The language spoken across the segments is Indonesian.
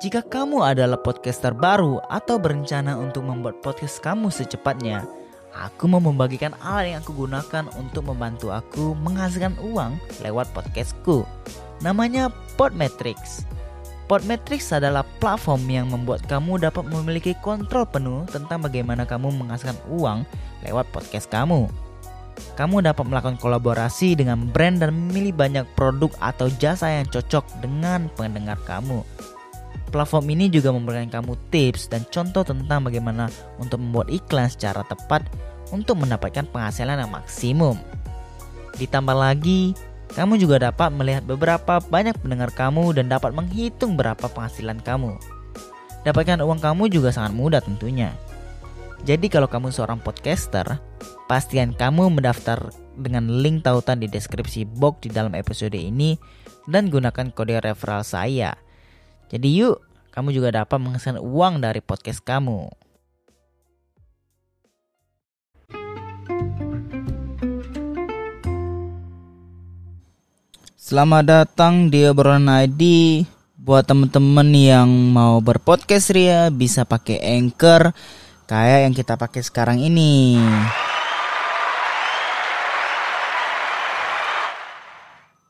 Jika kamu adalah podcaster baru atau berencana untuk membuat podcast kamu secepatnya, aku mau membagikan alat yang aku gunakan untuk membantu aku menghasilkan uang lewat podcastku. Namanya Podmetrics. Podmetrics adalah platform yang membuat kamu dapat memiliki kontrol penuh tentang bagaimana kamu menghasilkan uang lewat podcast kamu. Kamu dapat melakukan kolaborasi dengan brand dan memilih banyak produk atau jasa yang cocok dengan pendengar kamu. Platform ini juga memberikan kamu tips dan contoh tentang bagaimana untuk membuat iklan secara tepat untuk mendapatkan penghasilan yang maksimum. Ditambah lagi, kamu juga dapat melihat beberapa banyak pendengar kamu dan dapat menghitung berapa penghasilan kamu. Dapatkan uang kamu juga sangat mudah tentunya. Jadi kalau kamu seorang podcaster, pastikan kamu mendaftar dengan link tautan di deskripsi box di dalam episode ini dan gunakan kode referral saya jadi yuk, kamu juga dapat menghasilkan uang dari podcast kamu. Selamat datang di obrolan ID buat temen-temen yang mau berpodcast ria bisa pakai Anchor kayak yang kita pakai sekarang ini.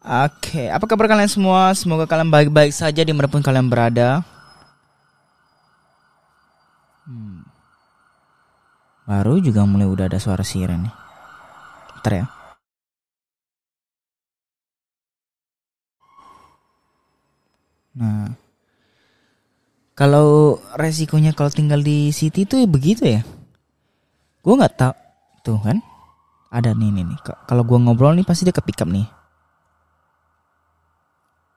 Oke, apa kabar kalian semua? Semoga kalian baik-baik saja di mana pun kalian berada. Hmm. Baru juga mulai udah ada suara siren nih. Bentar ya. Nah, kalau resikonya kalau tinggal di city itu begitu ya? Gue nggak tahu tuh kan. Ada nih nih nih. Kalau gue ngobrol nih pasti dia kepikap nih.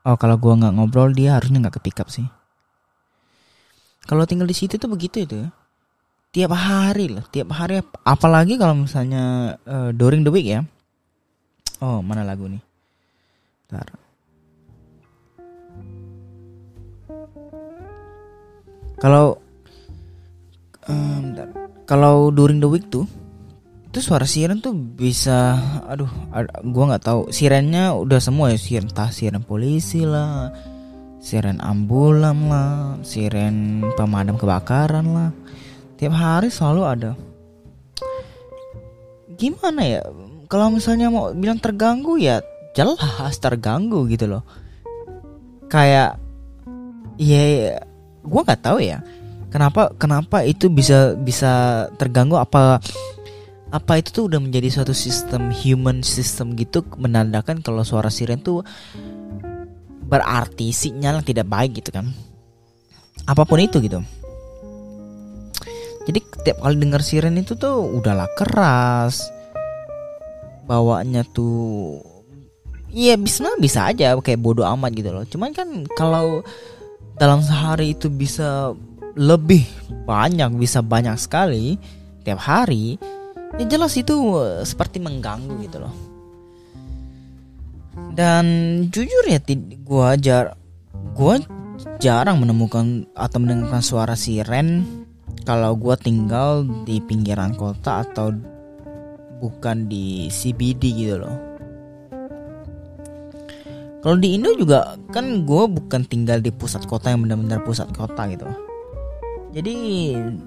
Oh kalau gua nggak ngobrol dia harusnya nggak kepick up sih. Kalau tinggal di situ tuh begitu itu ya. Tiap hari lah, tiap hari apalagi kalau misalnya uh, during the week ya. Oh, mana lagu nih? Bentar. Kalau um, kalau during the week tuh itu suara siren tuh bisa aduh gua nggak tahu. Sirennya udah semua ya siren entah siren polisi lah siren ambulan lah siren pemadam kebakaran lah. Tiap hari selalu ada. Gimana ya kalau misalnya mau bilang terganggu ya jelas terganggu gitu loh. Kayak ya gua nggak tahu ya kenapa kenapa itu bisa bisa terganggu apa apa itu tuh udah menjadi suatu sistem human system gitu menandakan kalau suara siren tuh berarti sinyal yang tidak baik gitu kan. Apa pun itu gitu. Jadi tiap kali dengar siren itu tuh udahlah keras. Bawaannya tuh Iya bisa bisa aja kayak bodoh amat gitu loh. Cuman kan kalau dalam sehari itu bisa lebih banyak, bisa banyak sekali tiap hari ya jelas itu eh, seperti mengganggu gitu loh. Dan jujur ya gue jar gue jarang menemukan atau mendengarkan suara siren kalau gue tinggal di pinggiran kota atau bukan di CBD gitu loh. Kalau di Indo juga kan gue bukan tinggal di pusat kota yang benar-benar pusat kota gitu. Jadi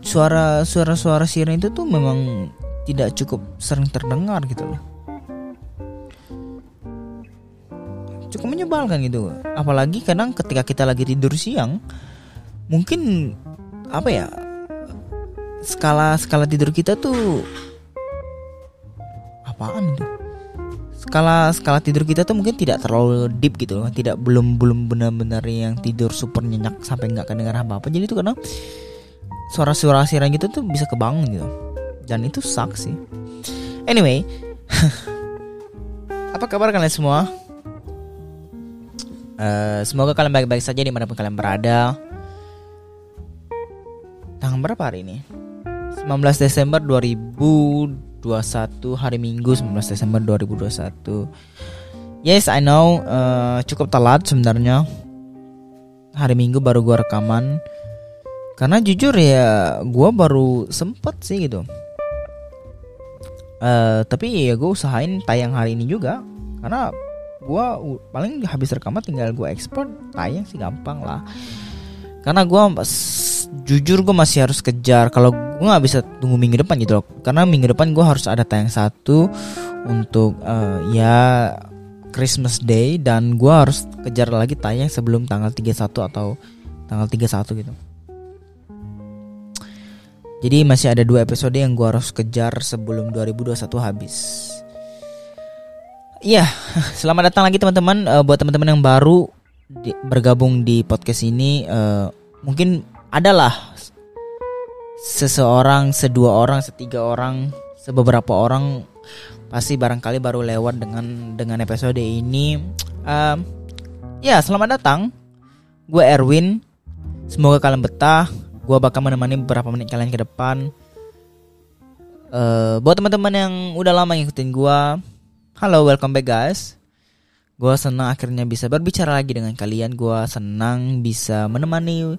suara suara suara siren itu tuh memang tidak cukup sering terdengar gitu loh. Cukup menyebalkan gitu. Apalagi kadang ketika kita lagi tidur siang mungkin apa ya skala skala tidur kita tuh apaan itu? Skala skala tidur kita tuh mungkin tidak terlalu deep gitu loh. Tidak belum belum benar-benar yang tidur super nyenyak sampai nggak kedengar apa apa jadi tuh kadang suara-suara siaran gitu tuh bisa kebangun gitu dan itu suck sih. Anyway apa kabar kalian semua? Uh, semoga kalian baik-baik saja di mana pun kalian berada. Tanggal berapa hari ini? 19 Desember 2021 hari Minggu 19 Desember 2021 Yes I know uh, cukup telat sebenarnya. Hari Minggu baru gua rekaman. Karena jujur ya gue baru sempet sih gitu uh, tapi ya gue usahain tayang hari ini juga. Karena gue paling habis rekaman tinggal gue ekspor tayang sih gampang lah. Karena gue jujur gue masih harus kejar. Kalau gue nggak bisa tunggu minggu depan gitu loh. Karena minggu depan gue harus ada tayang satu untuk uh, ya Christmas Day. Dan gue harus kejar lagi tayang sebelum tanggal 31 atau tanggal 31 gitu jadi masih ada dua episode yang gue harus kejar sebelum 2021 habis Iya, selamat datang lagi teman-teman uh, buat teman-teman yang baru di, bergabung di podcast ini uh, mungkin adalah seseorang, sedua orang, setiga orang, sebeberapa orang pasti barangkali baru lewat dengan dengan episode ini. Uh, ya, selamat datang. Gue Erwin. Semoga kalian betah. Gue bakal menemani beberapa menit kalian ke depan. Uh, buat teman-teman yang udah lama ngikutin gue, halo, welcome back guys. Gue senang akhirnya bisa berbicara lagi dengan kalian. Gue senang bisa menemani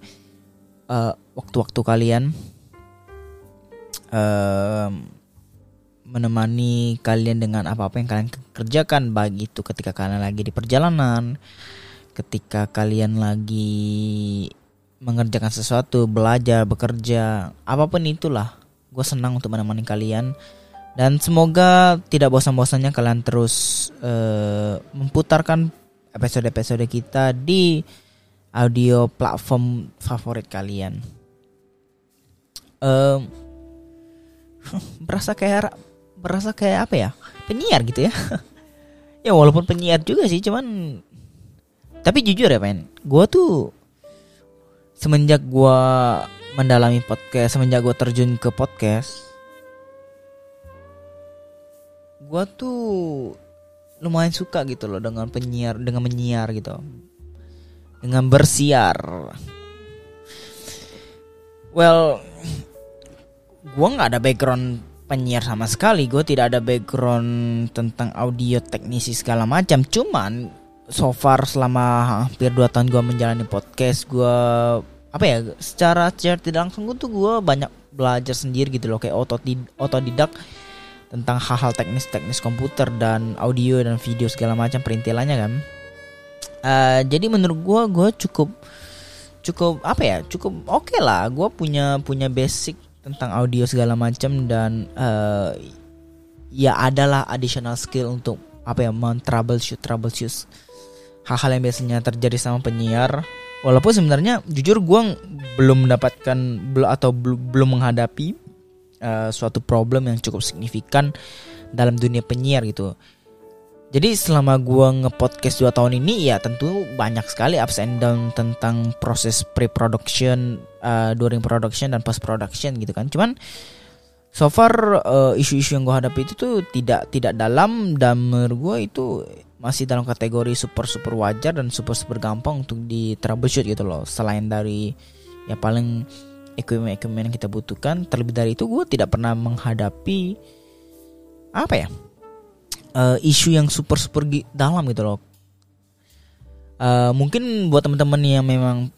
uh, waktu-waktu kalian, uh, menemani kalian dengan apa-apa yang kalian kerjakan, baik itu ketika kalian lagi di perjalanan, ketika kalian lagi mengerjakan sesuatu, belajar, bekerja, apa pun itulah. Gue senang untuk menemani kalian dan semoga tidak bosan-bosannya kalian terus uh, memputarkan episode-episode kita di audio platform favorit kalian. Um, berasa kayak berasa kayak apa ya? Penyiar gitu ya. ya walaupun penyiar juga sih, cuman tapi jujur ya, men. Gua tuh semenjak gua mendalami podcast, semenjak gua terjun ke podcast, gue tuh lumayan suka gitu loh dengan penyiar dengan menyiar gitu. Dengan bersiar. Well gue nggak ada background penyiar sama sekali. Gue tidak ada background tentang audio teknisi segala macam. Cuman so far selama hampir 2 tahun gue menjalani podcast gue apa ya secara secara tidak langsung gue tuh gue banyak belajar sendiri gitu loh kayak otodidak, otodidak tentang hal-hal teknis-teknis komputer dan audio dan video segala macam perintilannya kan. Uh, jadi menurut gue gue cukup cukup apa ya cukup oke okay lah gue punya punya basic tentang audio segala macam dan uh, ya adalah additional skill untuk apa ya men troubleshoot troubleshoot hal-hal yang biasanya terjadi sama penyiar walaupun sebenarnya jujur gue belum mendapatkan atau belum menghadapi uh, suatu problem yang cukup signifikan dalam dunia penyiar gitu. Jadi selama gua ngepodcast 2 tahun ini ya tentu banyak sekali ups and down tentang proses pre-production, uh, during production dan post production gitu kan. Cuman so far uh, isu-isu yang gua hadapi itu tuh tidak tidak dalam dan menurut gua itu masih dalam kategori super super wajar dan super super gampang untuk di troubleshoot gitu loh. Selain dari ya paling equipment-equipment yang kita butuhkan terlebih dari itu gue tidak pernah menghadapi apa ya uh, isu yang super super dalam gitu loh uh, mungkin buat teman-teman yang memang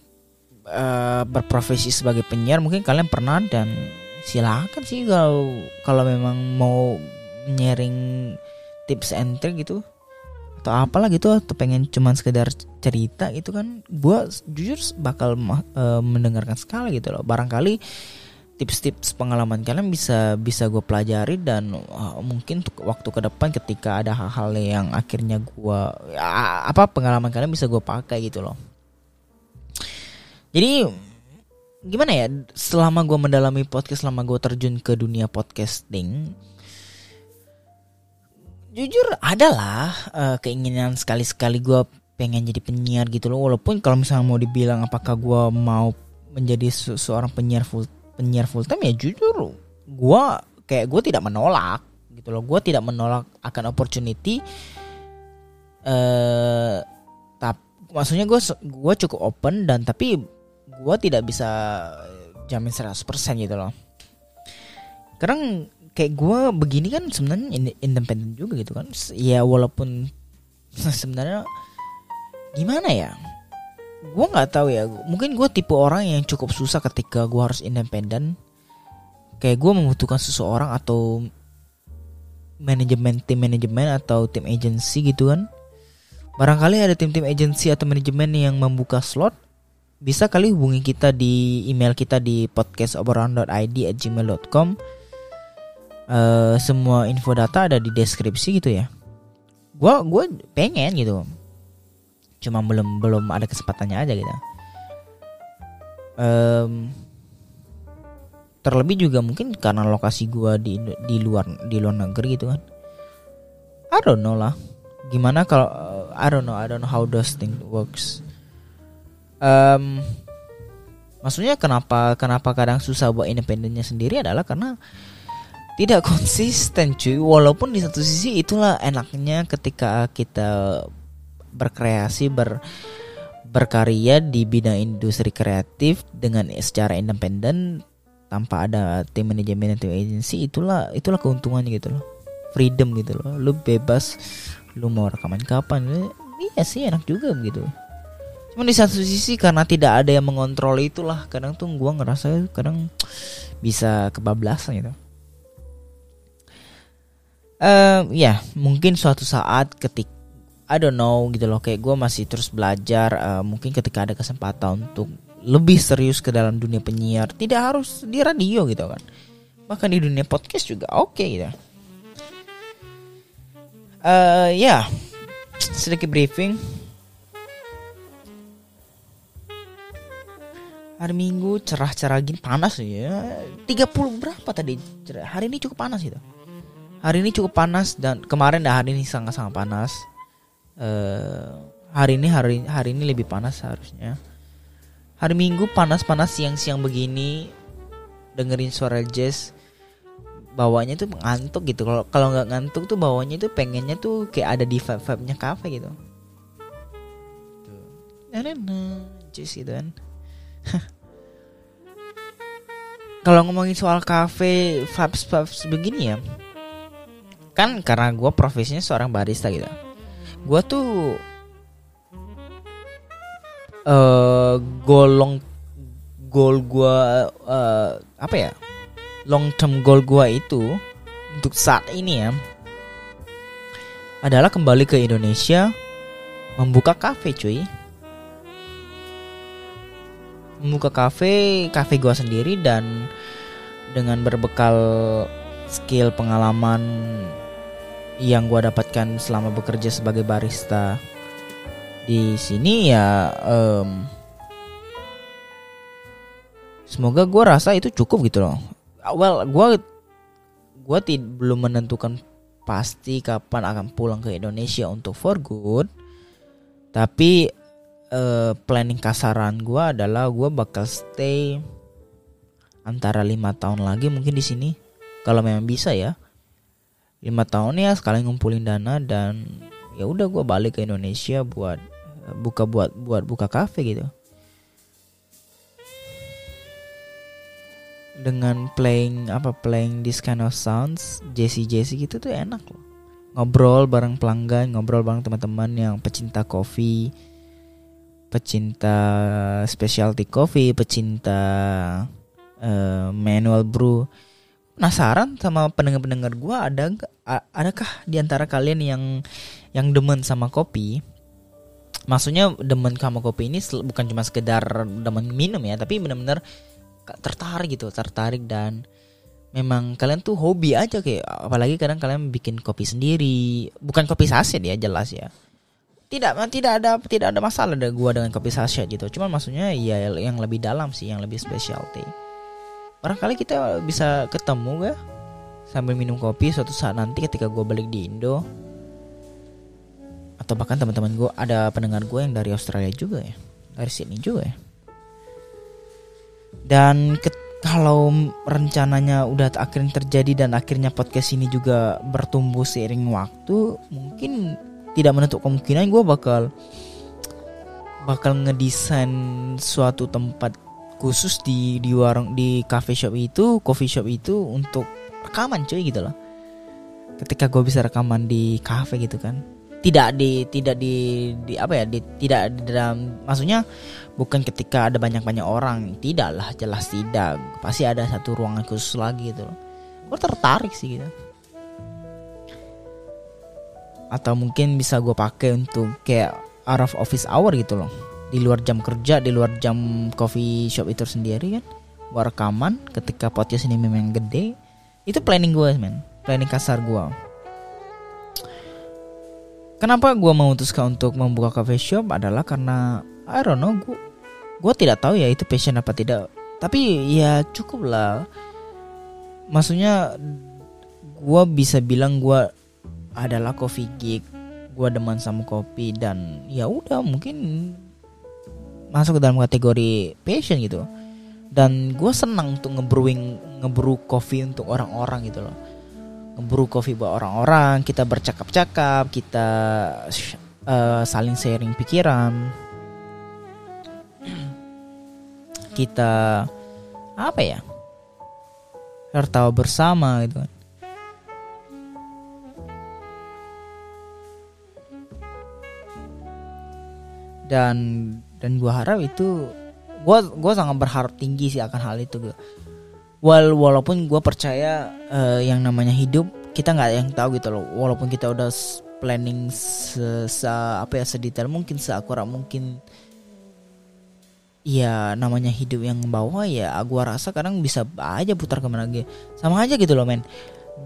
uh, berprofesi sebagai penyiar mungkin kalian pernah dan silakan sih kalau kalau memang mau sharing tips and trick gitu atau apalah gitu atau pengen cuman sekedar cerita gitu kan gue jujur bakal uh, mendengarkan sekali gitu loh. Barangkali tips-tips pengalaman kalian bisa bisa gue pelajari dan uh, mungkin waktu ke depan ketika ada hal-hal yang akhirnya gue ya, apa pengalaman kalian bisa gue pakai gitu loh. Jadi gimana ya selama gue mendalami podcast selama gue terjun ke dunia podcasting jujur adalah uh, eh, keinginan sekali-sekali gue pengen jadi penyiar gitu loh. Walaupun kalau misalnya mau dibilang apakah gue mau menjadi se seorang penyiar full penyiar full time ya jujur gue kayak gue tidak menolak gitu loh. Gue tidak menolak akan opportunity eh uh, tapi maksudnya gue gue cukup open dan tapi gue tidak bisa jamin 100% gitu loh. Karena kayak gue begini kan sebenarnya independen juga gitu kan. Ya walaupun sebenarnya gimana ya? Gue nggak tahu ya. Mungkin gue tipe orang yang cukup susah ketika gue harus independen. Kayak gue membutuhkan seseorang atau manajemen tim manajemen atau tim agency gitu kan. Barangkali ada tim-tim agency atau manajemen yang membuka slot bisa kali hubungi kita di email kita di podcastobrolan.id at gmail.com uh, semua info data ada di deskripsi gitu ya. Gua gue pengen gitu. Cuma belum belum ada kesempatannya aja gitu. Um, terlebih juga mungkin karena lokasi gua di di luar di luar negeri gitu kan. I don't know lah. Gimana kalau uh, I don't know I don't know how those thing works. Um, maksudnya kenapa kenapa kadang susah buat independennya sendiri adalah karena tidak konsisten cuy. Walaupun di satu sisi itulah enaknya ketika kita berkreasi ber berkarya di bidang industri kreatif dengan secara independen tanpa ada tim manajemen atau agency itulah itulah keuntungannya gitu loh. Freedom gitu loh. Lu bebas lu mau rekaman kapan iya sih enak juga gitu. Cuma di satu sisi karena tidak ada yang mengontrol itulah kadang tuh gue ngerasa kadang bisa kebablasan gitu. Uh, ya mungkin suatu saat ketik I don't know gitu loh kayak gue masih terus belajar uh, mungkin ketika ada kesempatan untuk lebih serius ke dalam dunia penyiar tidak harus di radio gitu kan. Bahkan di dunia podcast juga oke okay, gitu. Uh, ya sedikit briefing. Hari Minggu cerah-cerah gini panas ya. 30 berapa tadi? Hari ini cukup panas gitu hari ini cukup panas dan kemarin dah hari ini sangat-sangat panas. Uh, hari ini hari hari ini lebih panas harusnya. Hari Minggu panas-panas siang-siang begini. Dengerin suara jazz. Bawanya tuh ngantuk gitu. Kalau kalau nggak ngantuk tuh bawanya tuh pengennya tuh kayak ada di vibe vibe nya kafe gitu. Nah, jazz gitu kan. Kalau ngomongin soal kafe vibes vibes begini ya kan karena gue profesinya seorang barista gitu. Gue tuh uh, golong goal gue uh, apa ya? Long term goal gue itu untuk saat ini ya adalah kembali ke Indonesia membuka kafe cuy. Membuka kafe kafe gua sendiri dan dengan berbekal skill pengalaman yang gua dapatkan selama bekerja sebagai barista di sini ya um, semoga gua rasa itu cukup gitu loh. Well gua tid belum menentukan pasti kapan akan pulang ke Indonesia untuk for good tapi uh, planning kasaran gue adalah gue bakal stay antara lima tahun lagi mungkin di sini kalau memang bisa ya lima tahun ya sekali ngumpulin dana dan ya udah gue balik ke Indonesia buat buka buat buat buka kafe gitu dengan playing apa playing this kind of sounds Jesse Jesse gitu tuh enak loh ngobrol bareng pelanggan ngobrol bareng teman-teman yang pecinta kopi pecinta specialty coffee, pecinta uh, manual brew. Penasaran sama pendengar-pendengar gue ada adakah di antara kalian yang yang demen sama kopi? Maksudnya demen sama kopi ini bukan cuma sekedar demen minum ya, tapi benar-benar tertarik gitu, tertarik dan memang kalian tuh hobi aja kayak apalagi kadang kalian bikin kopi sendiri, bukan kopi saset ya jelas ya tidak tidak ada tidak ada masalah ada gua dengan kopi sachet gitu cuman maksudnya ya yang lebih dalam sih yang lebih specialty barangkali kita bisa ketemu gak? Sambil minum kopi suatu saat nanti ketika gua balik di Indo. Atau bahkan teman-teman gua ada pendengar gua yang dari Australia juga ya. Dari Sydney juga ya. Dan kalau rencananya udah akhirnya terjadi dan akhirnya podcast ini juga bertumbuh seiring waktu mungkin tidak menutup kemungkinan gue bakal bakal ngedesain suatu tempat khusus di di warung di cafe shop itu coffee shop itu untuk rekaman cuy gitu loh. Ketika gue bisa rekaman di cafe gitu kan. Tidak di tidak di, di apa ya di, tidak di dalam maksudnya bukan ketika ada banyak banyak orang. Tidak lah jelas tidak. Pasti ada satu ruangan khusus lagi gitu loh. Gue tertarik sih gitu. Atau mungkin bisa gue pakai untuk kayak out of office hour gitu loh di luar jam kerja di luar jam coffee shop itu sendiri kan. Gue rekaman ketika podcast ini memang gede. Itu planning gue men. Planning kasar gue kenapa gue memutuskan untuk membuka coffee shop? Adalah karena I don't know gue gue tidak tahu ya itu passion apa tidak. Tapi ya cukup lah. Maksudnya gue bisa bilang gue adalah coffee geek. Gue demen sama kopi dan ya udah mungkin masuk ke dalam kategori passion gitu. Dan gue senang untuk ngebrewing ngebrew kopi untuk orang-orang gitu loh. Ngebrew kopi buat orang-orang kita bercakap-cakap kita uh, saling sharing pikiran. Kita apa ya? Tertawa bersama gitu kan dan dan gue harap itu gue gue sangat berharap tinggi sih akan hal itu gue Wal walaupun gue percaya uh, yang namanya hidup kita nggak yang tahu gitu loh. Walaupun kita udah planning se, se apa ya sedetail mungkin seakurat mungkin. Ya namanya hidup yang bawah ya gua rasa kadang bisa aja putar ke mana lagi. Sama aja gitu loh men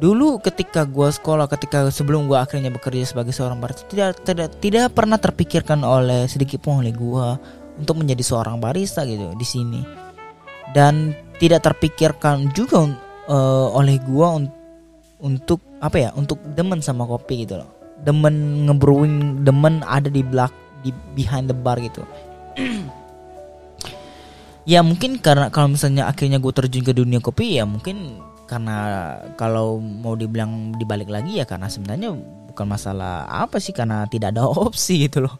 dulu ketika gue sekolah ketika sebelum gue akhirnya bekerja sebagai seorang barista tidak tidak tidak pernah terpikirkan oleh sedikit pun oleh gue untuk menjadi seorang barista gitu di sini. Dan tidak terpikirkan juga uh, oleh gue un untuk apa ya untuk demen sama kopi gitu loh. Demen ngebrewing demen ada di belak di behind the bar gitu. Ya mungkin karena kalau misalnya akhirnya gue terjun ke dunia kopi ya mungkin karena kalau mau dibilang dibalik lagi ya karena sebenarnya bukan masalah apa sih karena tidak ada opsi gitu loh.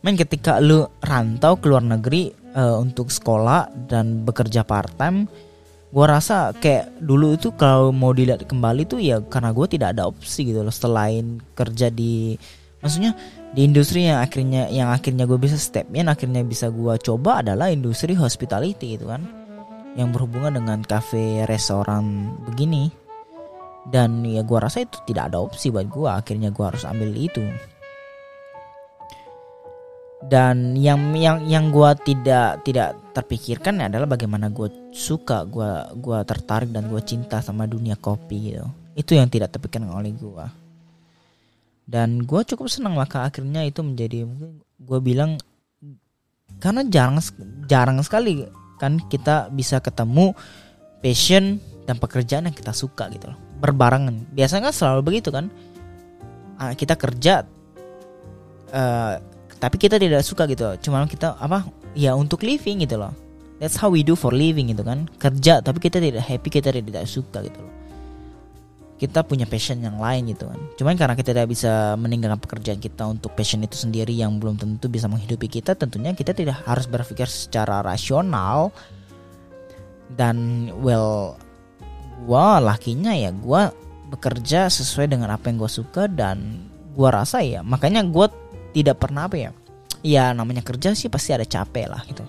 Men ketika lu rantau ke luar negeri uh, untuk sekolah dan bekerja part time, gua rasa kayak dulu itu kalau mau dilihat kembali tuh ya karena gue tidak ada opsi gitu loh selain kerja di maksudnya di industri yang akhirnya yang akhirnya gue bisa step in akhirnya bisa gue coba adalah industri hospitality gitu kan yang berhubungan dengan cafe restoran begini. Dan ya gue rasa itu tidak ada opsi buat gue akhirnya gue harus ambil itu. Dan yang yang yang gue tidak tidak terpikirkan adalah bagaimana gue suka gue gua tertarik dan gue cinta sama dunia kopi gitu. Itu yang tidak terpikirkan oleh gue dan gue cukup senang maka akhirnya itu menjadi mungkin gue bilang karena jarang jarang sekali kan kita bisa ketemu passion dan pekerjaan yang kita suka gitu loh. Berbarengan. Biasanya kan selalu begitu kan. Ah, kita kerja uh, tapi kita tidak suka gitu. Cuma kita apa ya untuk living gitu loh. That's how we do for living gitu kan. Kerja tapi kita tidak happy kita tidak suka gitu loh kita punya passion yang lain gitu kan. Cuman karena kita tidak bisa meninggalkan pekerjaan kita untuk passion itu sendiri yang belum tentu bisa menghidupi kita, tentunya kita tidak harus berpikir secara rasional. Dan well gua lakinya ya gua bekerja sesuai dengan apa yang gua suka dan gua rasa ya. Makanya gua tidak pernah apa ya ya namanya kerja sih pasti ada capek lah gitu.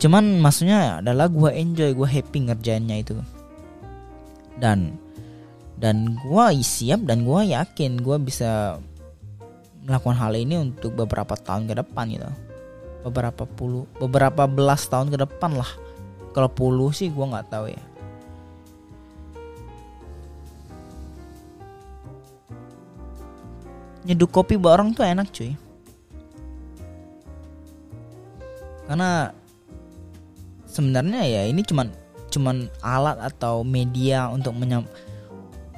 Cuman maksudnya adalah gua enjoy gua happy ngerjainnya itu. Dan dan gue siap dan gue yakin gue bisa melakukan hal ini untuk beberapa tahun ke depan gitu. Beberapa puluh beberapa belas tahun ke depan lah. Kalau puluh sih gue nggak tahu ya. Nyeduh kopi buat orang tuh enak cuy. Karena sebenarnya ya ini cuman cuman alat atau media untuk menyam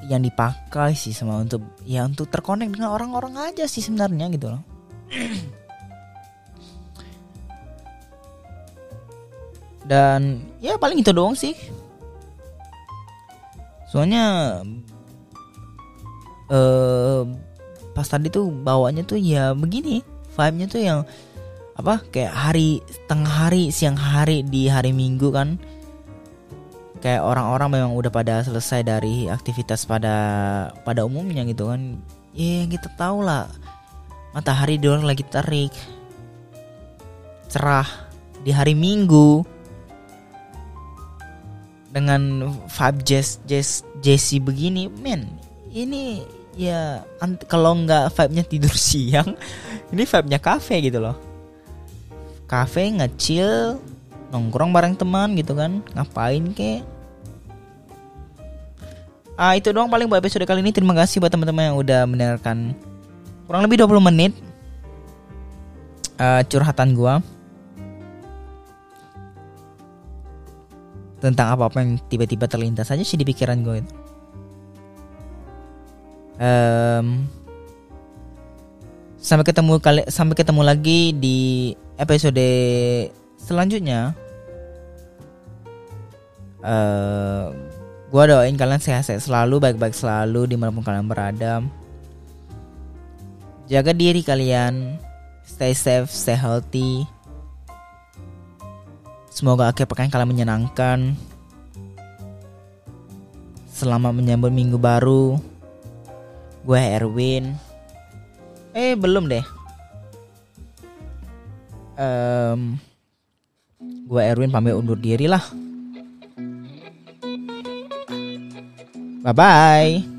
yang dipakai sih sama untuk ya untuk terkonek dengan orang-orang aja sih sebenarnya gitu loh. Dan ya paling itu doang sih. Soalnya eh pas tadi tuh bawanya tuh ya begini, vibe-nya tuh yang apa kayak hari tengah hari, siang hari di hari Minggu kan kayak orang-orang memang udah pada selesai dari aktivitas pada pada umumnya gitu kan. Ya kita tahu lah matahari doang lagi terik cerah di hari minggu. Dengan vibe jazz jazz jazzy begini men ini ya kalau nggak vibe-nya tidur siang ini vibe-nya cafe gitu loh. Kafe ngecil nongkrong bareng teman gitu kan ngapain kek ah itu doang paling buat episode kali ini terima kasih buat teman-teman yang udah mendengarkan kurang lebih 20 menit uh, curhatan gua tentang apa-apa yang tiba-tiba terlintas aja sih di pikiran gue itu. Um, sampai ketemu kali sampai ketemu lagi di episode selanjutnya. Uh, gua doain kalian sehat-sehat selalu, baik-baik selalu di mana pun kalian berada. Jaga diri kalian, stay safe, stay healthy. Semoga akhir pekan kalian menyenangkan. Selamat menyambut minggu baru. Gue Erwin. Eh belum deh. Um, gue Erwin pamit undur diri lah. Bye-bye.